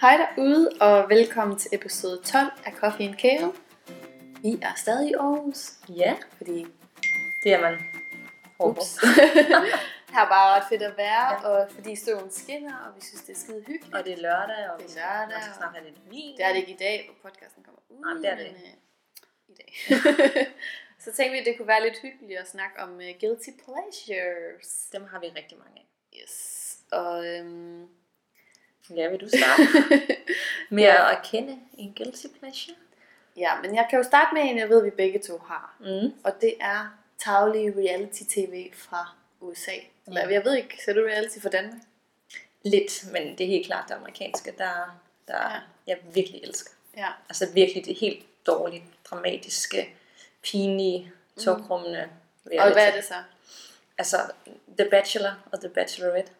Hej derude, og velkommen til episode 12 af Coffee and Kale. Vi er stadig i Aarhus, Ja, fordi det er man. ups, her er bare ret fedt at være, ja. og fordi solen skinner, og vi synes, det er skide hyggeligt. Og det er lørdag, og Det er vi skal- lørdag, man skal og- snart have lidt vin. Det er det ikke i dag, hvor podcasten kommer ud, Nej, det er det men ikke. øh, i dag. Så tænkte vi, at det kunne være lidt hyggeligt at snakke om uh, guilty pleasures. Dem har vi rigtig mange af. Yes, og øhm, Ja, vil du starte med Ja. at kende en guilty pleasure? ja, men jeg kan jo starte med en, jeg ved, vi begge to har. Mm. Og det er taglige reality-tv fra USA. Eller, Ja. jeg ved ikke, ser du reality fra Danmark? Lidt, men det er helt klart det amerikanske, der, der Ja. jeg virkelig elsker. Ja. Altså virkelig det helt dårligt, dramatiske, pinlige, tokrummende Mm. Og hvad er det så? Altså The Bachelor og The Bachelorette.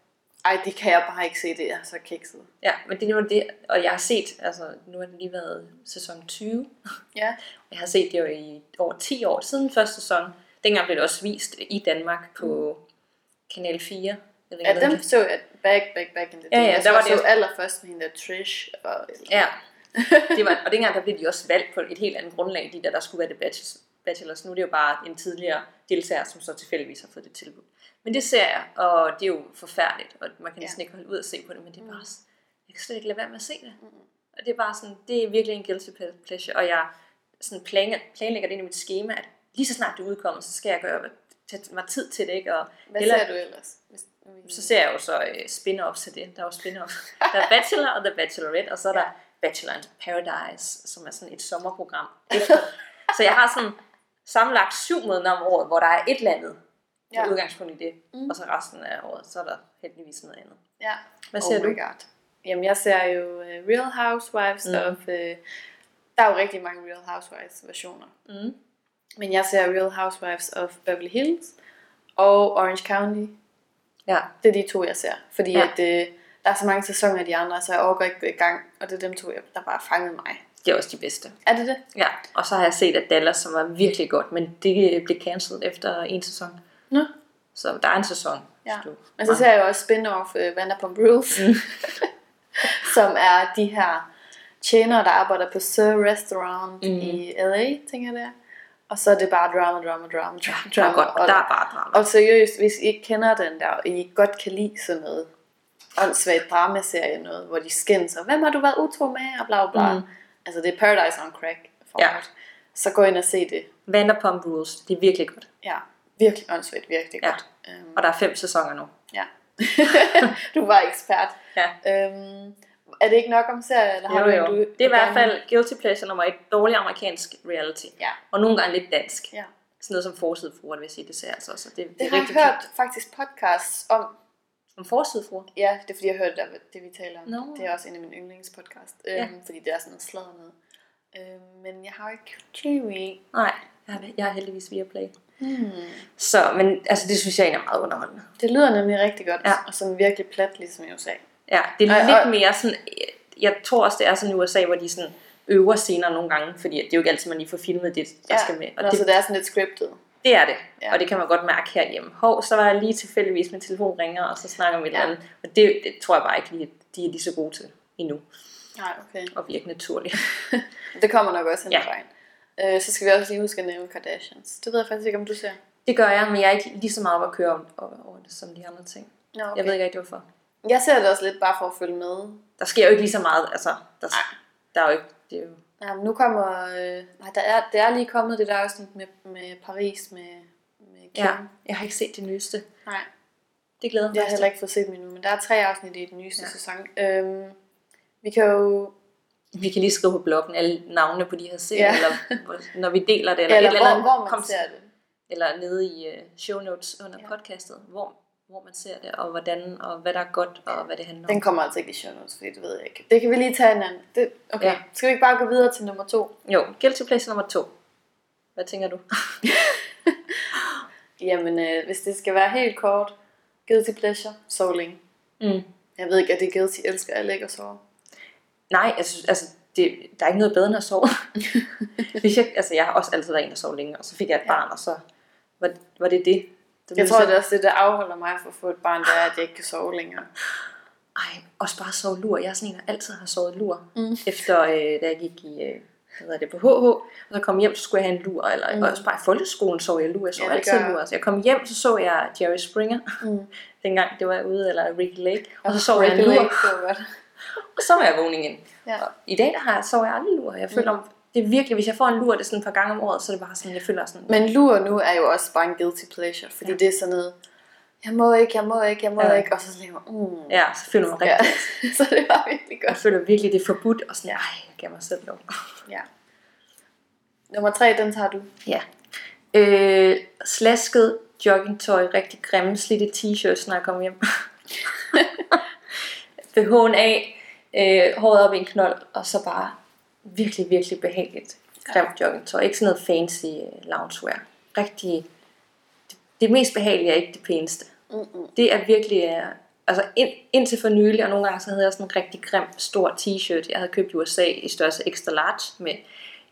Ej, det kan jeg bare ikke se, det er så kikset. Ja, men det er nu det, og jeg har set, altså nu har det lige været sæson 20, Ja. Jeg har set det jo i over 10 år siden første sæson. Dengang blev det også vist i Danmark på Kanal 4. Jeg ved Ja, dem det- så jeg back, back, back in the Ja, day. ja, jeg der var så det jo- allerførst med hende der Trish. Og, Ja, det var, og dengang der blev de også valgt på et helt andet grundlag, de der, der skulle være det bachelors. Nu er det jo bare en tidligere deltager, som så tilfældigvis har fået det tilbud. Men det ser jeg, og det er jo forfærdeligt, og man kan Ja. næsten ikke holde ud at se på det, men det er bare, s- jeg kan slet ikke lade være med at se det. Og det er bare sådan, det er virkelig en guilty pleasure, og jeg sådan planlægger, planlægger det ind i mit schema, at lige så snart det udkommer, så skal jeg gøre, tage mig tid til det, ikke? Og Hvad hellere- ser du ellers? Hvis, så ser jeg jo så øh, spin-offs til det. Der er jo spin-off. Der er Bachelor og The Bachelorette, og så er der Bachelor in Paradise, som er sådan et sommerprogram. Så jeg har sådan sammenlagt syv måneder om året, hvor der er et eller andet Ja. udgangspunkt i det. Mm. Og så resten af året, så er der heldigvis noget andet. Ja. Hvad ser oh du? God. Jamen, jeg ser jo uh, Real Housewives Mm. of... Uh, der er jo rigtig mange Real Housewives versioner. Mm. Men jeg ser Real Housewives of Beverly Hills og Orange County. Ja. Det er de to, jeg ser. Fordi Ja. at, øh, der er så mange sæsoner af de andre, så jeg overgår ikke gå i gang. Og det er dem to, jeg- der bare fangede mig. Det er også de bedste. Er det det? Ja, og så har jeg set, at Dallas, som var virkelig godt, men det blev cancelled efter en sæson. Nå. Så der er en sæson. Ja. du- Men så ser jeg jo også spin-off uh, Vanderpump Rules. Mm. som er de her tjenere, der arbejder på Sir Restaurant Mhm. i LA, tænker jeg det er. Og så er det bare drama, drama, drama, drama. Der er drama. godt, og, der er bare drama. og seriøst, hvis I ikke kender den der, og I godt kan lide sådan noget åndssvagt dramaserie, noget, hvor de skændes, og hvem har du været utro med, og bla bla. Mm. Altså det er Paradise on Crack. Ja. format. Så gå ind og se det. Vanderpump Rules, det er virkelig godt. Ja, virkelig åndssvagt, virkelig Ja. godt. Um, Og der er fem sæsoner nu. Ja. du var ekspert. Ja. Øhm, er det ikke nok om serier? Eller har Jo, jo. du, Det er i hvert fald guilty pleasure nummer et. Dårlig amerikansk reality. Ja. Og nogle gange lidt dansk. Ja. Sådan noget som forsidefruer, vil jeg sige, det ser altså også. Det, det, Det har jeg hørt faktisk podcasts om. Om forsidefruer? Ja, det er fordi, jeg har hørt det, det vi taler om. Nå. Det er også en af mine yndlingspodcast. Øhm, Ja. Fordi det er sådan noget sladder noget. Øhm, men jeg har ikke TV. Nej, jeg har, jeg har heldigvis via Play. Hmm. Så, men altså, det synes jeg egentlig er meget underholdende. Det lyder nemlig rigtig godt. Ja. Og sådan virkelig plat, ligesom i USA. Ja, det er Og- lidt og- mere sådan, jeg tror også, det er sådan i USA, hvor de sådan øver scener nogle gange, fordi det er jo ikke altid, man lige får filmet det, der skal med. Og Nå, det, så det er sådan lidt scriptet. Det er det, Ja. og det kan man godt mærke herhjemme. Hov, så var jeg lige tilfældigvis, min telefon ringer, og så snakker vi Ja. eller andet. Og det, det tror jeg bare ikke at de er lige så gode til endnu, Nej, okay. og virke naturligt. Det kommer nok også hen Ja. vejen. Øh, så skal vi også lige huske at nævne Kardashians. Det ved jeg faktisk ikke, om du ser. Det gør jeg, men jeg er ikke lige så meget op at køre over, over, det som de andre ting. Nå, okay. Jeg ved ikke rigtig hvorfor. Jeg ser det også lidt bare for at følge med. Der sker jo ikke lige så meget, altså, der, der er jo ikke, det er jo, Ja, men nu kommer... Øh, nej, der er, det er lige kommet det der afsnit med, med Paris med, med Kim. ja, jeg har ikke set det nyeste. Nej, Det glæder mig jeg har heller ikke fået set dem endnu, men der er tre afsnit i den nyeste ja. Ja. sæson. Øhm, vi kan jo... Vi kan lige skrive på bloggen alle navnene på de her serier, Ja. ja. eller når vi deler det, Eller, eller, eller et hvor, eller hvor man kom- ser det. eller nede i uh, show notes under Ja. ja. podcastet, hvor, hvor man ser det, og hvordan, og hvad der er godt, og hvad det handler Den om. kommer altså ikke i show notes, fordi det ved jeg ikke. Det kan vi lige tage en anden. Det, okay, ja. Skal vi ikke bare gå videre til nummer to? Jo, Guilty Pleasure nummer to. Hvad tænker du? Jamen, øh, hvis det skal være helt kort. Guilty pleasure, soling. Mm. Jeg ved ikke, at det er guilty elsker alle ikke at sove. Nej, jeg synes, altså, det, der er ikke noget bedre end at sove. Hvis jeg, altså, jeg har også altid været en, der sov længe, og så fik jeg et Ja. barn, og så var, var det det. Det Jeg tror, det er også det, der afholder mig fra at få et barn, det er, at jeg ikke kan sove længere. ej, også bare sove lur. Jeg er sådan en, der altid har sovet lur. Mm. Efter, øh, da jeg gik i, øh, hvad hedder det, på HH, og så kom hjem, så skulle jeg have en lur. Eller mm. også bare i folkeskolen sov jeg lur. Jeg sov Ja, altid gør lur. Så jeg kom hjem, så så jeg Jerry Springer. Mm. Dengang det var ude, eller Ricky Lake. Og så sov jeg Rigtig lur. godt. Og så var jeg vågen igen. Ja. Og I dag der har jeg, sover jeg aldrig lur. Jeg føler, mm. Det er virkelig, hvis jeg får en lur, det er sådan et par gange om året, så er det bare sådan, jeg føler sådan, Men lur nu er jo også bare en guilty pleasure, fordi ja. det er sådan noget, jeg må ikke, jeg må ikke, jeg må Ja. ja. ikke, og så jeg, mm. ja, så føler man ja. rigtig. så det var virkelig Jeg godt. føler virkelig, det er forbudt, og sådan, ej, jeg giver mig selv lov. Ja. Nummer tre, den tager du. Ja. Øh, slasket joggingtøj, rigtig grimme, slidte t-shirts, når jeg kommer hjem. BH'en af, øh, håret op i en knold, og så bare virkelig, virkelig behageligt. Joggingtøj. Ikke sådan noget fancy øh, loungewear. Rigtig, det, det mest behagelige er ikke det pæneste. Mm-mm. Det er virkelig, øh, altså ind, indtil for nylig, og nogle gange så havde jeg sådan en rigtig grim, stor t-shirt, jeg havde købt i USA i størrelse extra large, med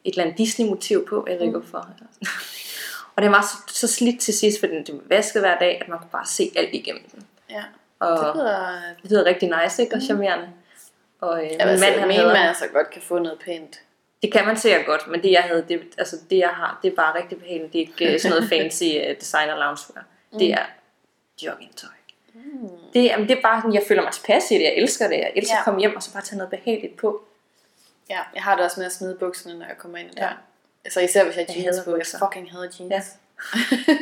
et eller andet Disney-motiv på, jeg ved ikke hvorfor. Og den var så, så slidt til sidst, fordi den vasket hver dag, at man kunne bare se alt igennem den. Ja. Og Det lyder... det lyder rigtig nice, ikke? Og charmerende. Og øh, Jeg min mand, mand, han mene, havde, man altså godt kan få noget pænt. det kan man sikkert godt, men det jeg havde, det, altså det jeg har, det er bare rigtig behageligt. Det er ikke øh, sådan noget fancy uh, designer loungewear. Det er joggingtøj. Mm. Det, jamen, det er bare sådan, jeg føler mig tilpas i det. Jeg elsker det. Jeg elsker Ja. at komme hjem og så bare tage noget behageligt på. Ja, jeg har det også med at smide bukserne, når jeg kommer ind der. Ja. Ja. Altså især hvis jeg har jeans hader på. Jeg fucking hader jeans. Ja.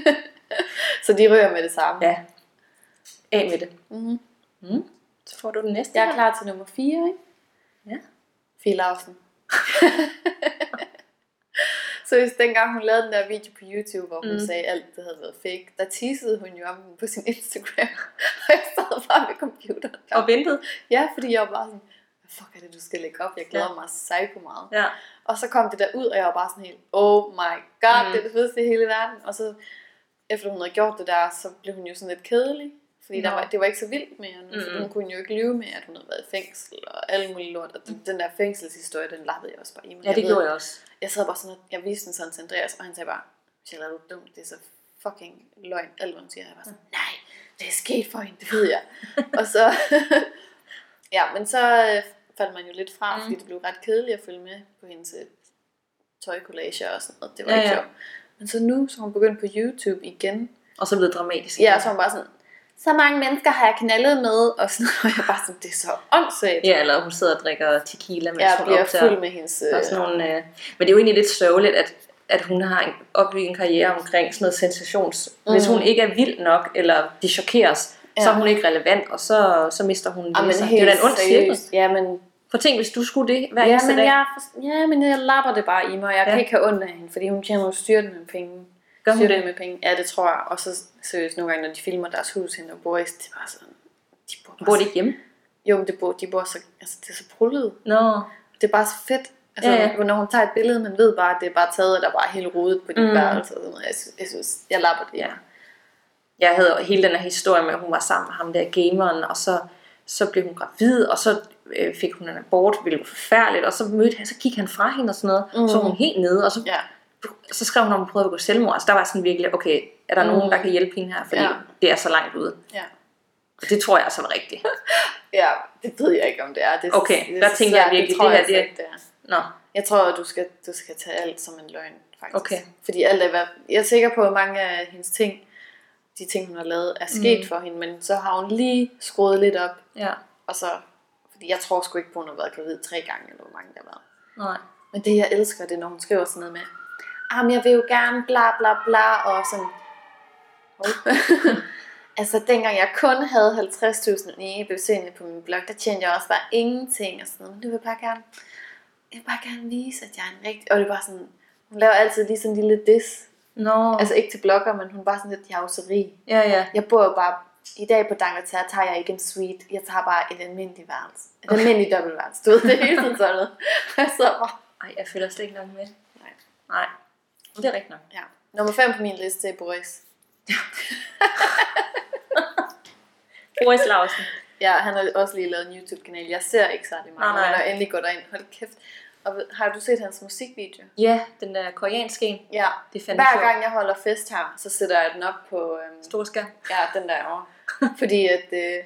så de rører med det samme. Ja. Af med det. Mm-hmm. Mm. Så får du den næste. Jeg er klar til nummer 4, ikke? Ja. Fie Lausen. så hvis dengang hun lavede den der video på YouTube, hvor hun Mm. sagde, at alt det havde været fake, der teasede hun jo om den på sin Instagram. og jeg sad bare ved computeren. Og ventet. Ja, fordi jeg var bare sådan, hvad fuck er det, du skal lægge op? Jeg glæder Ja. mig psyko meget. Ja. Og så kom det der ud, og jeg var bare sådan helt, oh my god, mm. det er det fedeste i hele verden. Og så, efter hun havde gjort det der, så blev hun jo sådan lidt kedelig. Fordi der var, det var ikke så vildt mere nu, for Mm. hun kunne jo ikke lyve med, at hun havde været i fængsel og alle mulige lort. Og den, den der fængselshistorie, den lappede jeg også bare i mig. Ja, det ved, gjorde jeg også. Jeg sad bare sådan, at jeg viste den sådan til Andreas, og han sagde bare, Michelle, er du dum? Det er så fucking løgn, alt hvad hun siger. Jeg var sådan, nej, det er sket for hende, det ved jeg. og så, ja, men så øh, faldt man jo lidt fra, Mm. mm. fordi det blev ret kedeligt at følge med på hendes øh, tøjcollager og sådan noget. Det var Ja, ja, ikke ja. sjovt. Men så nu, så hun begyndt på YouTube igen. Og så blev det dramatisk. Ja, så hun bare sådan, så mange mennesker har jeg knaldet med, og sådan. Og jeg bare sådan, det er så åndssvagt. Ja, eller hun sidder og drikker tequila, mens jeg hun bliver optager. fuld med hendes... Og Øh, sådan nogle, øh, men det er jo egentlig lidt sørgeligt, at, at hun har en, opbygget en karriere omkring sådan noget sensations. Mm. Hvis hun ikke er vild nok, eller de chokeres, ja. så er hun ikke relevant, og så, så mister hun Jamen, det. Det er en ond cirkel. Ja, men at tænk, hvis du skulle det hver Ja, eneste men dag. jeg, for- ja, men jeg lapper det bare i mig, og jeg ja. Kan ikke have ondt af hende, fordi hun tjener jo styrtet med penge. Gør hun det? med penge. Ja, det tror jeg. Og så seriøst nogle gange, når de filmer deres hus, hende og Boris, det er bare sådan, de bor, bare Bor de ikke hjemme? Jo, men det bor, de bor så, altså det er så prullet. Nå, Det er bare så fedt. Altså, Ja, ja, når hun tager et billede, man ved bare, at det er bare taget, og der er bare helt rodet på dit Mm. mm. værelse. Og sådan noget. Jeg, synes, jeg synes, jeg lapper det. Ja. jeg havde hele den her historie med, at hun var sammen med ham der gameren, og så, så blev hun gravid, og så øh, fik hun en abort, hvilket var forfærdeligt, og så mødte han, så gik han fra hende og sådan noget, mm. så var hun helt nede, og så, Ja. Så skrev hun om, at hun prøvede at gå selvmord. Altså der var sådan virkelig, okay, er der mm. nogen, der kan hjælpe hende her, fordi ja. Det er så langt ude. Ja. Og det tror jeg altså var rigtigt. ja, det ved jeg ikke, om det er. Det er så- Okay, det er der så tænker jeg virkelig, det, det her, jeg det- ikke, det er. Nå, Jeg tror, at du skal, du skal tage alt som en løgn, faktisk. Okay. Fordi alt er, hvad, jeg er sikker på, at mange af hendes ting, de ting, hun har lavet, er sket mm. for hende, men så har hun lige skruet lidt op, ja, og så, fordi jeg tror sgu ikke på, at hun har været gravid tre gange, eller hvor mange der har været. nej. Men det, jeg elsker, det er, når hun skriver sådan noget med, jamen, jeg vil jo gerne bla bla bla, og sådan, Hov. altså, dengang jeg kun havde 50.000 nye besøgende på min blog, der tjente jeg også bare ingenting, og sådan noget. Men det vil bare gerne, jeg vil bare gerne vise, at jeg er en rigtig, og det er bare sådan, hun laver altid lige sådan en lille diss, Nå, altså ikke til blogger, men hun er bare sådan lidt javseri. ja, ja. Jeg bor jo bare, i dag på Dangleterre tager jeg ikke en suite, jeg tager bare et almindeligt værelse. Et okay. almindeligt dobbeltværelse, du ved, det er hele tiden sådan noget. Jeg sidder bare, Ej, jeg føler slet ikke nok med. Det er rigtigt nok. Ja. Nummer 5 på min liste er Boris. Boris Lausen. Ja, han har også lige lavet en YouTube-kanal. Jeg ser ikke særlig meget, Nej, nej. men jeg endelig går derind. Hold kæft. Og har du set hans musikvideo? Ja, den der koreanske en. Ja. Det fandme Hver gang jeg holder fest her, så sætter jeg den op på... Øhm, Stor skærm. ja, den der over. Fordi at... Øh,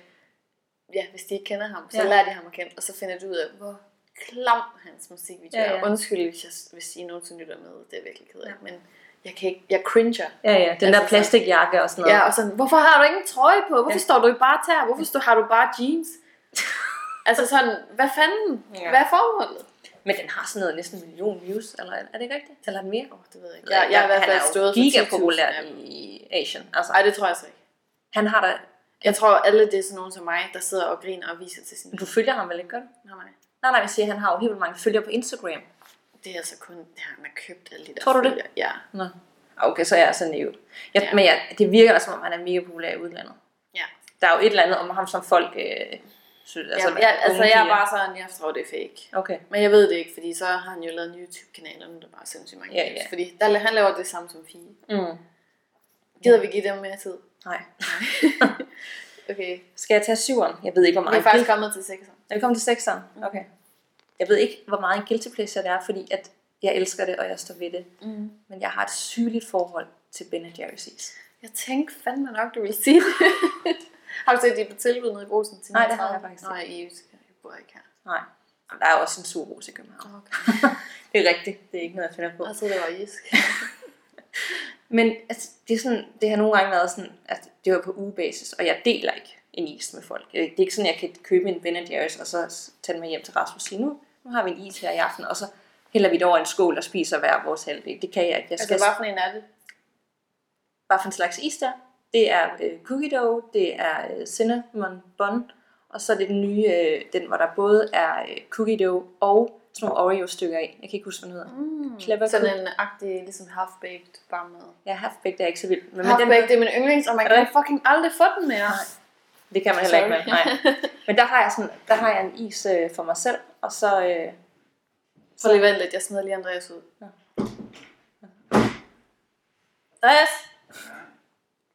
ja, hvis de ikke kender ham, så ja. lærer de ham at kende, og så finder du ud af, hvor klam hans musikvideo Ja, er. ja. Undskyld, hvis, jeg, hvis I nogensinde lytter med, det er virkelig ked af, men jeg kan ikke, jeg cringer. Ja, ja, den der Altså, plastikjakke og sådan noget. Ja, og sådan, hvorfor har du ingen trøje på? Hvorfor Ja. ja. står du i bare tær? Hvorfor står, har du bare jeans? altså sådan, hvad fanden? Ja. Ja. Hvad er formålet? Men den har sådan noget næsten en million views, eller er det ikke rigtigt? Eller er mere? Oh, det ved jeg ikke. Jeg, jeg har i hvert fald stået for giga 10.000 populær i Asien. Altså, Ej, det tror jeg så ikke. han har da... Jeg tror, alle det er sådan nogen som mig, der sidder og griner og viser til sin... Du følger ham vel ikke, gør du? Nej, nej. Nej, nej, jeg siger, han har jo helt mange følgere på Instagram. Det er altså kun, det han har købt alle de der Tror du det? følger. Ja. Nå. Okay, så er jeg altså nævet. Jeg, Ja. Men jeg, det virker da, som om han er mega populær i udlandet. Ja. Der er jo et eller andet om ham, som folk... Øh, synes, Altså, ja, altså jeg er bare sådan, jeg tror, det er fake. Okay. Men jeg ved det ikke, fordi så har han jo lavet en YouTube-kanal, og nu er der bare sindssygt mange Ja, views. ja. Fordi der, han laver det samme som Fie. Mm. Gider vi give dem mere tid? Nej. Okay. Skal jeg tage syveren? Jeg ved ikke, hvor Vi er meget... faktisk kommet til 6'eren. Er vi kommet til sekseren? Okay. Jeg ved ikke, hvor meget en guilty pleasure det er, fordi at jeg elsker det, og jeg står ved det. Mm. Men jeg har et sygeligt forhold til Ben Jerry's is. Jeg tænkte fandme nok, du ville sige det. har du set de på tilbud nede i Brosen til Nej, det har 39? jeg faktisk Nej, i. Jeg bor ikke her. Nej. Jamen, der er jo også en surros i København. Okay. Det er rigtigt. Det er ikke noget, jeg finder på. Jeg troede, det var Jysk. Men altså, det, er sådan, det har nogle gange været sådan, at det var på ugebasis, og jeg deler ikke en is med folk. Det er ikke sådan, at jeg kan købe en Ben Jerry's, og så tage den med hjem til Rasmus og sige, nu, nu har vi en is her i aften, og så hælder vi det over i en skål og spiser hver vores halvdel. Det kan jeg ikke. Jeg skal altså, hvad for en er det? Hvad for en slags is der? Det er øh, cookie dough, det er øh, cinnamon bun, og så er det den nye, øh, den hvor der både er øh, cookie dough og sådan nogle Oreo-stykker i. Jeg kan ikke huske, hvad den hedder. Mm. Clever Sådan en agtig, ligesom half-baked, bare med. Ja, half-baked er ikke så vild. Men, men Half-baked, den, det er min yndlings, og man det kan fucking aldrig få den mere. Nej. det kan man heller ikke med. Sorry. Nej. Men der har jeg, sådan, der har jeg en is øh, for mig selv, og så... Øh, Så lige vent lidt, jeg smider lige Andreas ud. Ja. Andreas!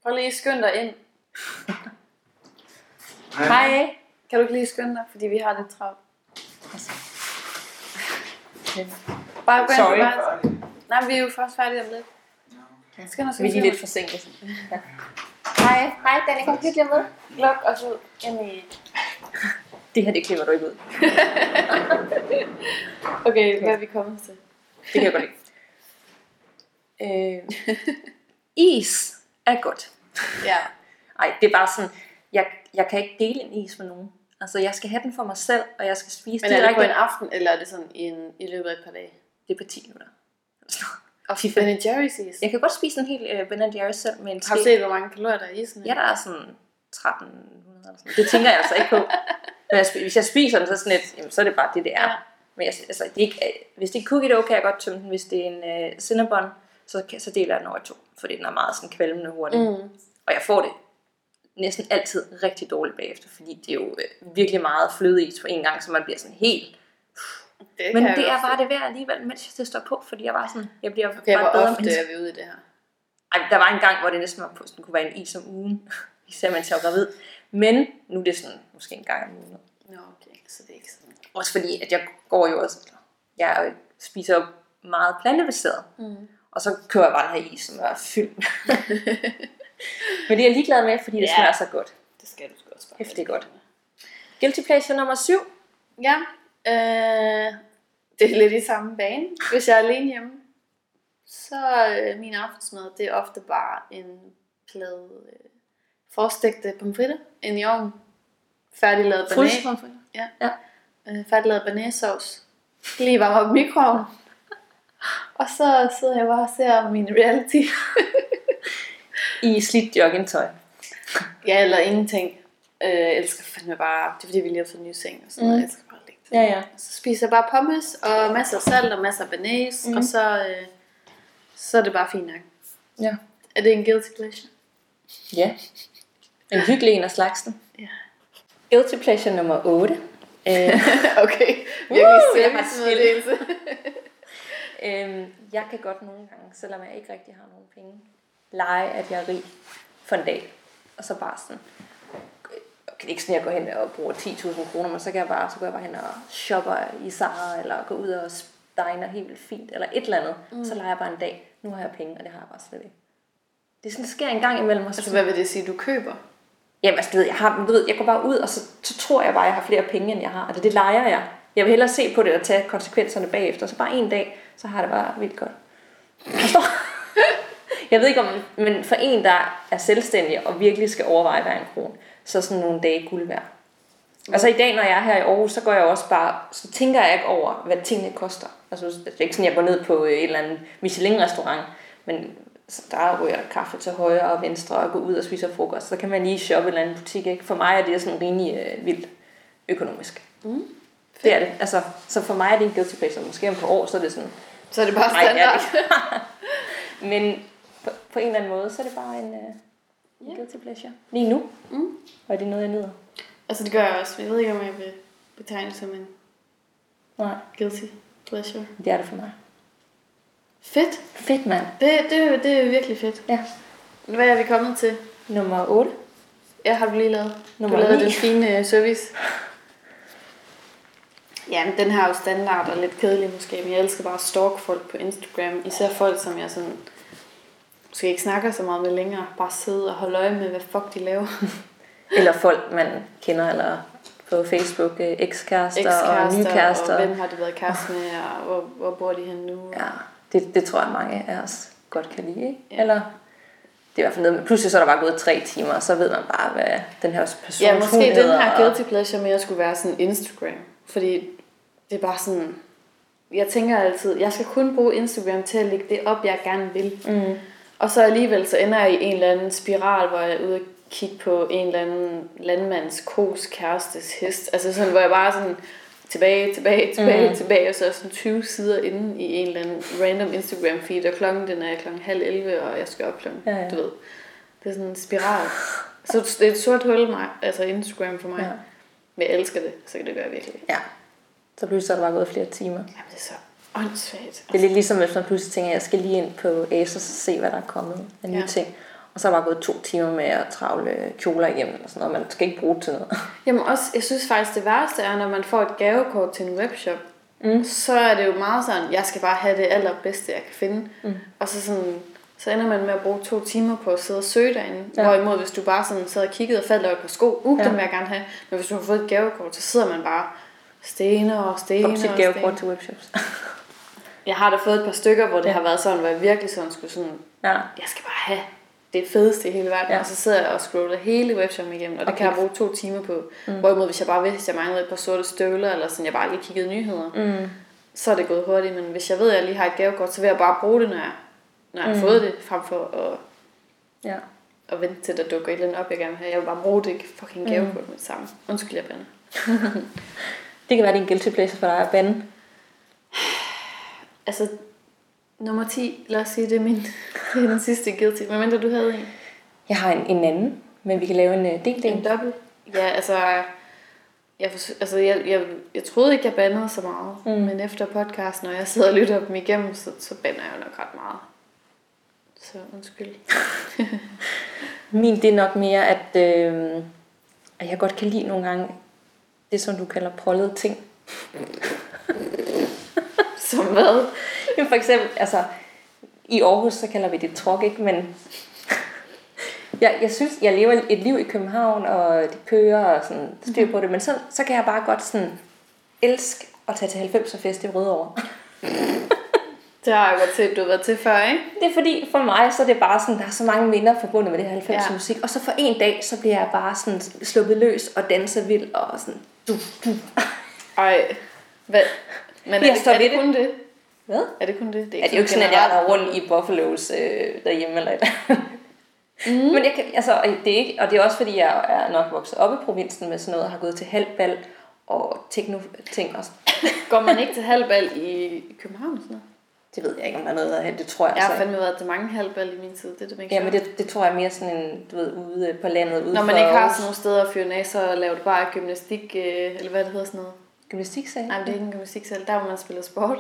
Prøv lige at skynde dig ind. hej! Kan du ikke lige skynde dig, fordi vi har lidt travlt. Bare gå ind Sorry. værelset. Nej, vi er jo først færdige om lidt. Skynd dig, Vi er lige lidt forsinket. Ja. Hej, hej Danny, kom lige med. Luk os ud ind i... Det her, det klipper du ikke ud. Okay, hvad er vi kommet til? Det kan jeg godt lide. Øh, is er godt. Ja. Ej, det er bare sådan, jeg, jeg kan ikke dele en is med nogen. Altså, jeg skal have den for mig selv, og jeg skal spise Men er det på direkte. en aften, eller er det sådan en, i løbet af et par dage? Det er på 10 minutter. Og Ben Jerry's is. Jeg kan godt spise en hel uh, Ben Jerry's selv med en Har du set, hvor mange kalorier der er i isen? Ja, der er sådan 1300 eller sådan. Det tænker jeg altså ikke på. Men jeg, hvis jeg spiser den, så, sådan lidt, jamen, så er det bare det, det er. Ja. Men jeg, altså, det er ikke, øh, hvis det er cookie dough, kan jeg godt tømme den. Hvis det er en uh, cinnabon, så, så deler jeg den over to. Fordi den er meget sådan kvalmende hurtigt. Mm. Og jeg får det næsten altid rigtig dårligt bagefter, fordi det er jo øh, virkelig meget flødeis på en gang, så man bliver sådan helt... Det Men jeg det er bare det værd alligevel, mens det står på, fordi jeg var sådan, jeg bliver Okay, bare hvor bedre ofte menneske. er vi ude i det her? Ej, der var en gang, hvor det næsten var på, sådan, kunne være en is om ugen, især mens jeg var gravid. Men nu er det sådan, måske en gang om ugen. Nå, okay, så det er ikke sådan. Også fordi, at jeg går jo også, jeg spiser meget plantebaseret. Mm. Og så kører jeg bare den her is, som er fyldt. Men det er jeg ligeglad med, fordi det Ja. smager så godt. Det skal du også bare. Hæftigt godt. Guilty pleasure nummer 7. Ja, øh, det er lidt i samme bane. Hvis jeg er alene hjemme, så øh, min aftensmad, det er ofte bare en plade øh, forstegte pomfritter ind i ovnen. Færdiglavet. Frysepomfritter. Ja. Ja. Øh, færdiglavet banæssauce. Lige varme op i mikroovnen. Og så sidder jeg bare og ser min reality. I slidt joggingtøj. ja, eller ingenting. Øh, jeg elsker fandme bare, det er fordi vi lige har fået en ny seng og sådan noget. Mm. Jeg elsker bare ligge. Ja, ja. Så spiser jeg bare pommes og masser af salt og masser af banæs, Mm. og så, øh, så er det bare fint nok. Ja. Er det en guilty pleasure? Ja. En hyggelig en af slagsen. Ja. Guilty pleasure nummer 8. Øh, okay, virkelig jeg har servicemeddelelse. øhm, jeg kan godt nogle gange, selvom jeg ikke rigtig har nogen penge, lege, at jeg er rig for en dag. Og så bare sådan, det er ikke sådan, at jeg går hen og bruger 10.000 kroner, men så kan jeg bare, så går jeg bare hen og shopper i Zara, eller går ud og diner helt vildt fint, eller et eller andet. Mm. Så leger jeg bare en dag. Nu har jeg penge, og det har jeg bare slet ikke. Det er sådan, det sker en gang imellem. Altså, hvad vil det sige, du køber? Jamen, altså, du ved, jeg, har, du ved, jeg går bare ud, og så, så tror jeg bare, at jeg har flere penge, end jeg har. Og det, det leger jeg. Jeg vil hellere se på det og tage konsekvenserne bagefter. Så bare en dag, så har det bare vildt godt. Forstår? Jeg ved ikke om, men for en, der er selvstændig og virkelig skal overveje hver en krone, så er sådan nogle dage guld værd. Altså i dag, når jeg er her i Aarhus, så går jeg også bare, så tænker jeg ikke over, hvad tingene koster. Altså det er ikke sådan, jeg går ned på et eller andet Michelin-restaurant, men så der ryger der kaffe til højre og venstre og gå ud og spise frokost. Så kan man lige shoppe i en eller anden butik. Ikke? For mig er det sådan rimelig øh, vildt økonomisk. Mm. Det er det. Altså, så for mig er det en guilty pleasure. Måske om på år, så er det sådan, Så er det bare Nej, standard. det Men på, en eller anden måde, så er det bare en uh, Ja. guilty pleasure. Lige nu. Mm. Og er det noget, jeg nyder? Altså det gør jeg også. Jeg ved ikke, om jeg vil betegne det som en Nej, guilty pleasure. det er det for mig. Fedt. Fedt, mand. Det, det, er det er virkelig fedt. Ja. Hvad er vi kommet til? Nummer 8. Jeg har du lige lavet. Nummer du lavede ni. den fine øh, service. Ja, men den her er jo standard og lidt kedelig måske, men jeg elsker bare at stalke folk på Instagram. Især folk, som jeg sådan måske ikke snakker så meget med længere. Bare sidde og holde øje med, hvad fuck de laver. Eller folk, man kender, eller på Facebook, øh, ekskærester og nye Ekskærester, kærester. og hvem har de været kæreste med, og hvor, hvor bor de henne nu? Ja, det, det tror jeg, mange af os godt kan lide, ikke? Ja. Eller det er i hvert fald noget, med- pludselig så er der bare gået tre timer, og så ved man bare, hvad den her person Ja, måske den her guilty pleasure mere skulle være sådan Instagram. Fordi det er bare sådan... Jeg tænker altid, jeg skal kun bruge Instagram til at lægge det op, jeg gerne vil. Mm. Og så alligevel så ender jeg i en eller anden spiral, hvor jeg er ude og kigge på en eller anden landmands kos kærestes hest. Altså sådan, hvor jeg bare sådan tilbage, tilbage, tilbage, Mm. mm. tilbage, og så er sådan 20 sider inde i en eller anden random Instagram feed, og klokken den er klokken halv 11, og jeg skal op klokken, Ja, ja. du ved. Det er sådan en spiral. Så det er et sort hul, mig, altså Instagram for mig. Ja. Men jeg elsker det, så kan det gøre virkelig. ja. Så pludselig er der bare gået flere timer. Jamen, det er så åndssvagt. Det er lidt ligesom, hvis man pludselig tænker, at jeg skal lige ind på ASOS og se, hvad der er kommet af nye Ja. ting. Og så er der bare gået to timer med at travle kjoler hjem og sådan noget. Man skal ikke bruge det til noget. Jamen også, jeg synes faktisk, det værste er, når man får et gavekort til en webshop, mm. så er det jo meget sådan, jeg skal bare have det allerbedste, jeg kan finde. Mm. Og så sådan, så ender man med at bruge to timer på at sidde og søge derinde. Ja. Hvorimod, hvis du bare sådan sad og kiggede og faldt over på sko, uh, Ja. den vil jeg gerne have. Men hvis du har fået et gavekort, så sidder man bare stener og stener og du sit stener. gavekort til webshops? Jeg har da fået et par stykker, hvor det Ja. har været sådan, hvor jeg virkelig sådan skulle sådan, ja. jeg skal bare have det fedeste i hele verden. Ja. Og så sidder jeg og scroller hele webshoppen igennem, og det Okay. kan jeg bruge to timer på. Mm. Hvorimod, hvis jeg bare vidste, at jeg manglede et par sorte støvler, eller sådan, jeg bare lige kiggede nyheder, Mm. så er det gået hurtigt. Men hvis jeg ved, at jeg lige har et gavekort, så vil jeg bare bruge det, når jeg, når jeg har fået det, frem for at, ja. at vente til, der dukker et eller andet op, jeg gerne vil have. Jeg vil bare bruge det fucking gavekort med det samme. Undskyld, jeg bander. Det kan være, det er en guilty pleasure for dig at bande. Altså, nummer 10, lad os sige, det er min, det er den sidste guilty. Men mindre du havde en. Jeg har en, en anden, men vi kan lave en uh, del En dobbelt? Ja, altså... Jeg, altså jeg, jeg, jeg troede ikke, jeg bandede så meget. Mm. Men efter podcasten, når jeg sidder og lytter dem igennem, så, så bander jeg jo nok ret meget. Så undskyld. Min, det er nok mere, at, øh, at jeg godt kan lide nogle gange det, som du kalder prollede ting. Som hvad? Jamen for eksempel, altså, i Aarhus, så kalder vi det trok, ikke? Men jeg, jeg synes, jeg lever et liv i København, og de kører og sådan styr på det, men så, så kan jeg bare godt sådan elske at tage til 90'er fest i Rødovre. Det har jeg godt set, du har været til før, ikke? Det er fordi, for mig, så er det bare sådan, der er så mange minder forbundet med det her 90'er ja. Musik, og så for en dag, så bliver jeg bare sådan sluppet løs og danser vildt, og sådan, du, du. Ej, hvad? Men er, Jeg det, står er ved det det. kun det? Hvad? Er det kun det? Det Ja, det er jo ikke sådan, at jeg er rundt i Buffalo's øh, derhjemme eller et. Mm. Men jeg kan, altså, det er ikke, og det er også fordi, jeg er nok vokset op i provinsen med sådan noget, og har gået til halvbal og techno-ting også. Går man ikke til halvbal i København? og Sådan noget? Det ved jeg ikke, om der er noget af det, tror jeg. Jeg har fandme været til mange halvbal i min tid. Det er det, ikke Ja, men det, det tror jeg er mere sådan en, du ved, ude på landet. Ude Når man ikke har sådan nogle steder at fyre så laver du bare gymnastik, øh, eller hvad det hedder sådan noget. Gymnastiksal? Nej, det er ikke en gymnastiksal, der hvor man spiller sport.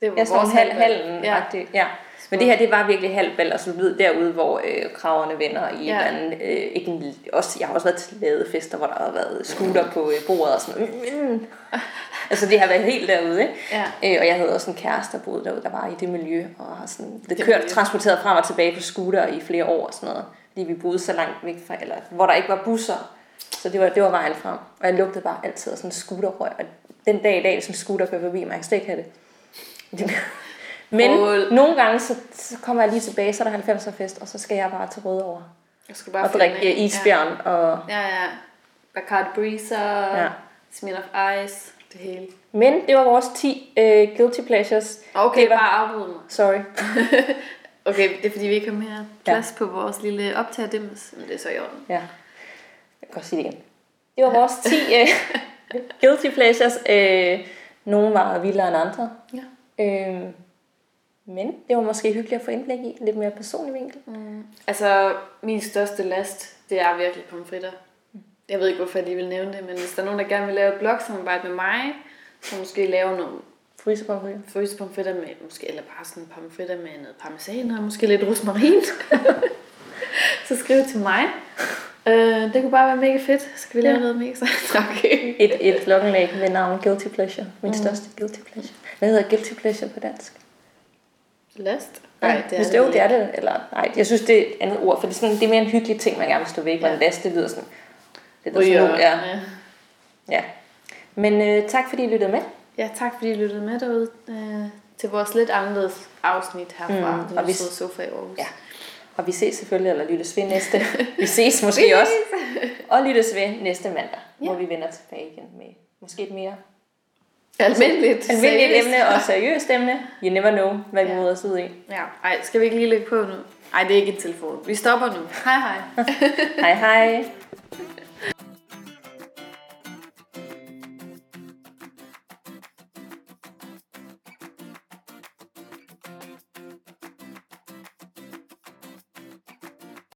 Det var Ja, sådan halv, hallen Ja. ja. Men det her, det var virkelig halvbal, og så ved, derude, hvor øh, kraverne vender i ja. En øh, ikke en, også, jeg har også været til ladefester, hvor der har været scooter på øh, bordet og sådan mm, mm. Altså det har været helt derude, ikke? Ja. Øh, og jeg havde også en kæreste, der boede derude, der var i det miljø, og har sådan, det, Det det kørt, miljø. transporteret frem og tilbage på scooter i flere år og sådan noget. fordi vi boede så langt væk fra, eller hvor der ikke var busser. Så det var, det var vejen frem. Og jeg lugtede bare altid af sådan en scooterrøg. Og den dag i dag, en scooter kører forbi mig, jeg kan slet ikke have det. det men Skål. nogle gange, så, så kommer jeg lige tilbage, så er der 90'er fest, og så skal jeg bare til Rødovre. Jeg skulle bare Og drikke en. isbjørn, og Ja, ja. ja. Bacardi Breezer, Ja. ja. Smirnoff Ice, det hele. Men det var vores 10 uh, guilty pleasures. Okay, det var, bare afbryd mig. Sorry. Okay, det er fordi, vi ikke har mere plads ja. på vores lille optagerdims. Men det er så i orden. Ja. Jeg kan godt sige det igen. Det var vores 10 uh, guilty pleasures. Uh, nogle var vildere end andre. Ja. Uh, men det var måske hyggeligt at få indblik i. Lidt mere personlig vinkel. Mm. Altså, min største last, det er virkelig pomfritter. Jeg ved ikke, hvorfor jeg lige vil nævne det, men hvis der er nogen, der gerne vil lave et blogsamarbejde med mig, så måske lave nogle Frysepomfritter. frysepomfritter med, måske, eller bare sådan pomfritter med noget parmesan og måske lidt rosmarin. så skriv til mig. Øh, det kunne bare være mega fedt. Så kan vi lave Ja. noget mega sejt. Okay. Et, et blogindlæg med navn Guilty Pleasure. Min mm. største Guilty Pleasure. Hvad hedder Guilty Pleasure på dansk? Last? Nej, det er det, jo, det er det. Eller, nej, jeg synes, det er et andet ord, for det er, sådan, det er mere en hyggelig ting, man gerne vil stå væk. Ja. Ja. Og en last, det lyder sådan... Det lyder sådan, ja, ja. ja. Men øh, tak, fordi I lyttede med. Ja, tak fordi I lyttede med derude øh, til vores lidt anderledes afsnit herfra. Mm, og vi- sofa i Aarhus. Ja. Og vi ses selvfølgelig, eller lyttes ved næste. vi ses måske også. Og lyttes ved næste mandag, ja. hvor vi vender tilbage igen med måske et mere Almindeligt. almindeligt seriøst. emne og seriøst emne. You never know, hvad vi Ja. møder os ud i. Ja, ej, skal vi ikke lige lægge på nu? Ej, det er ikke en telefon. Vi stopper nu. Hej hej. Hej hej.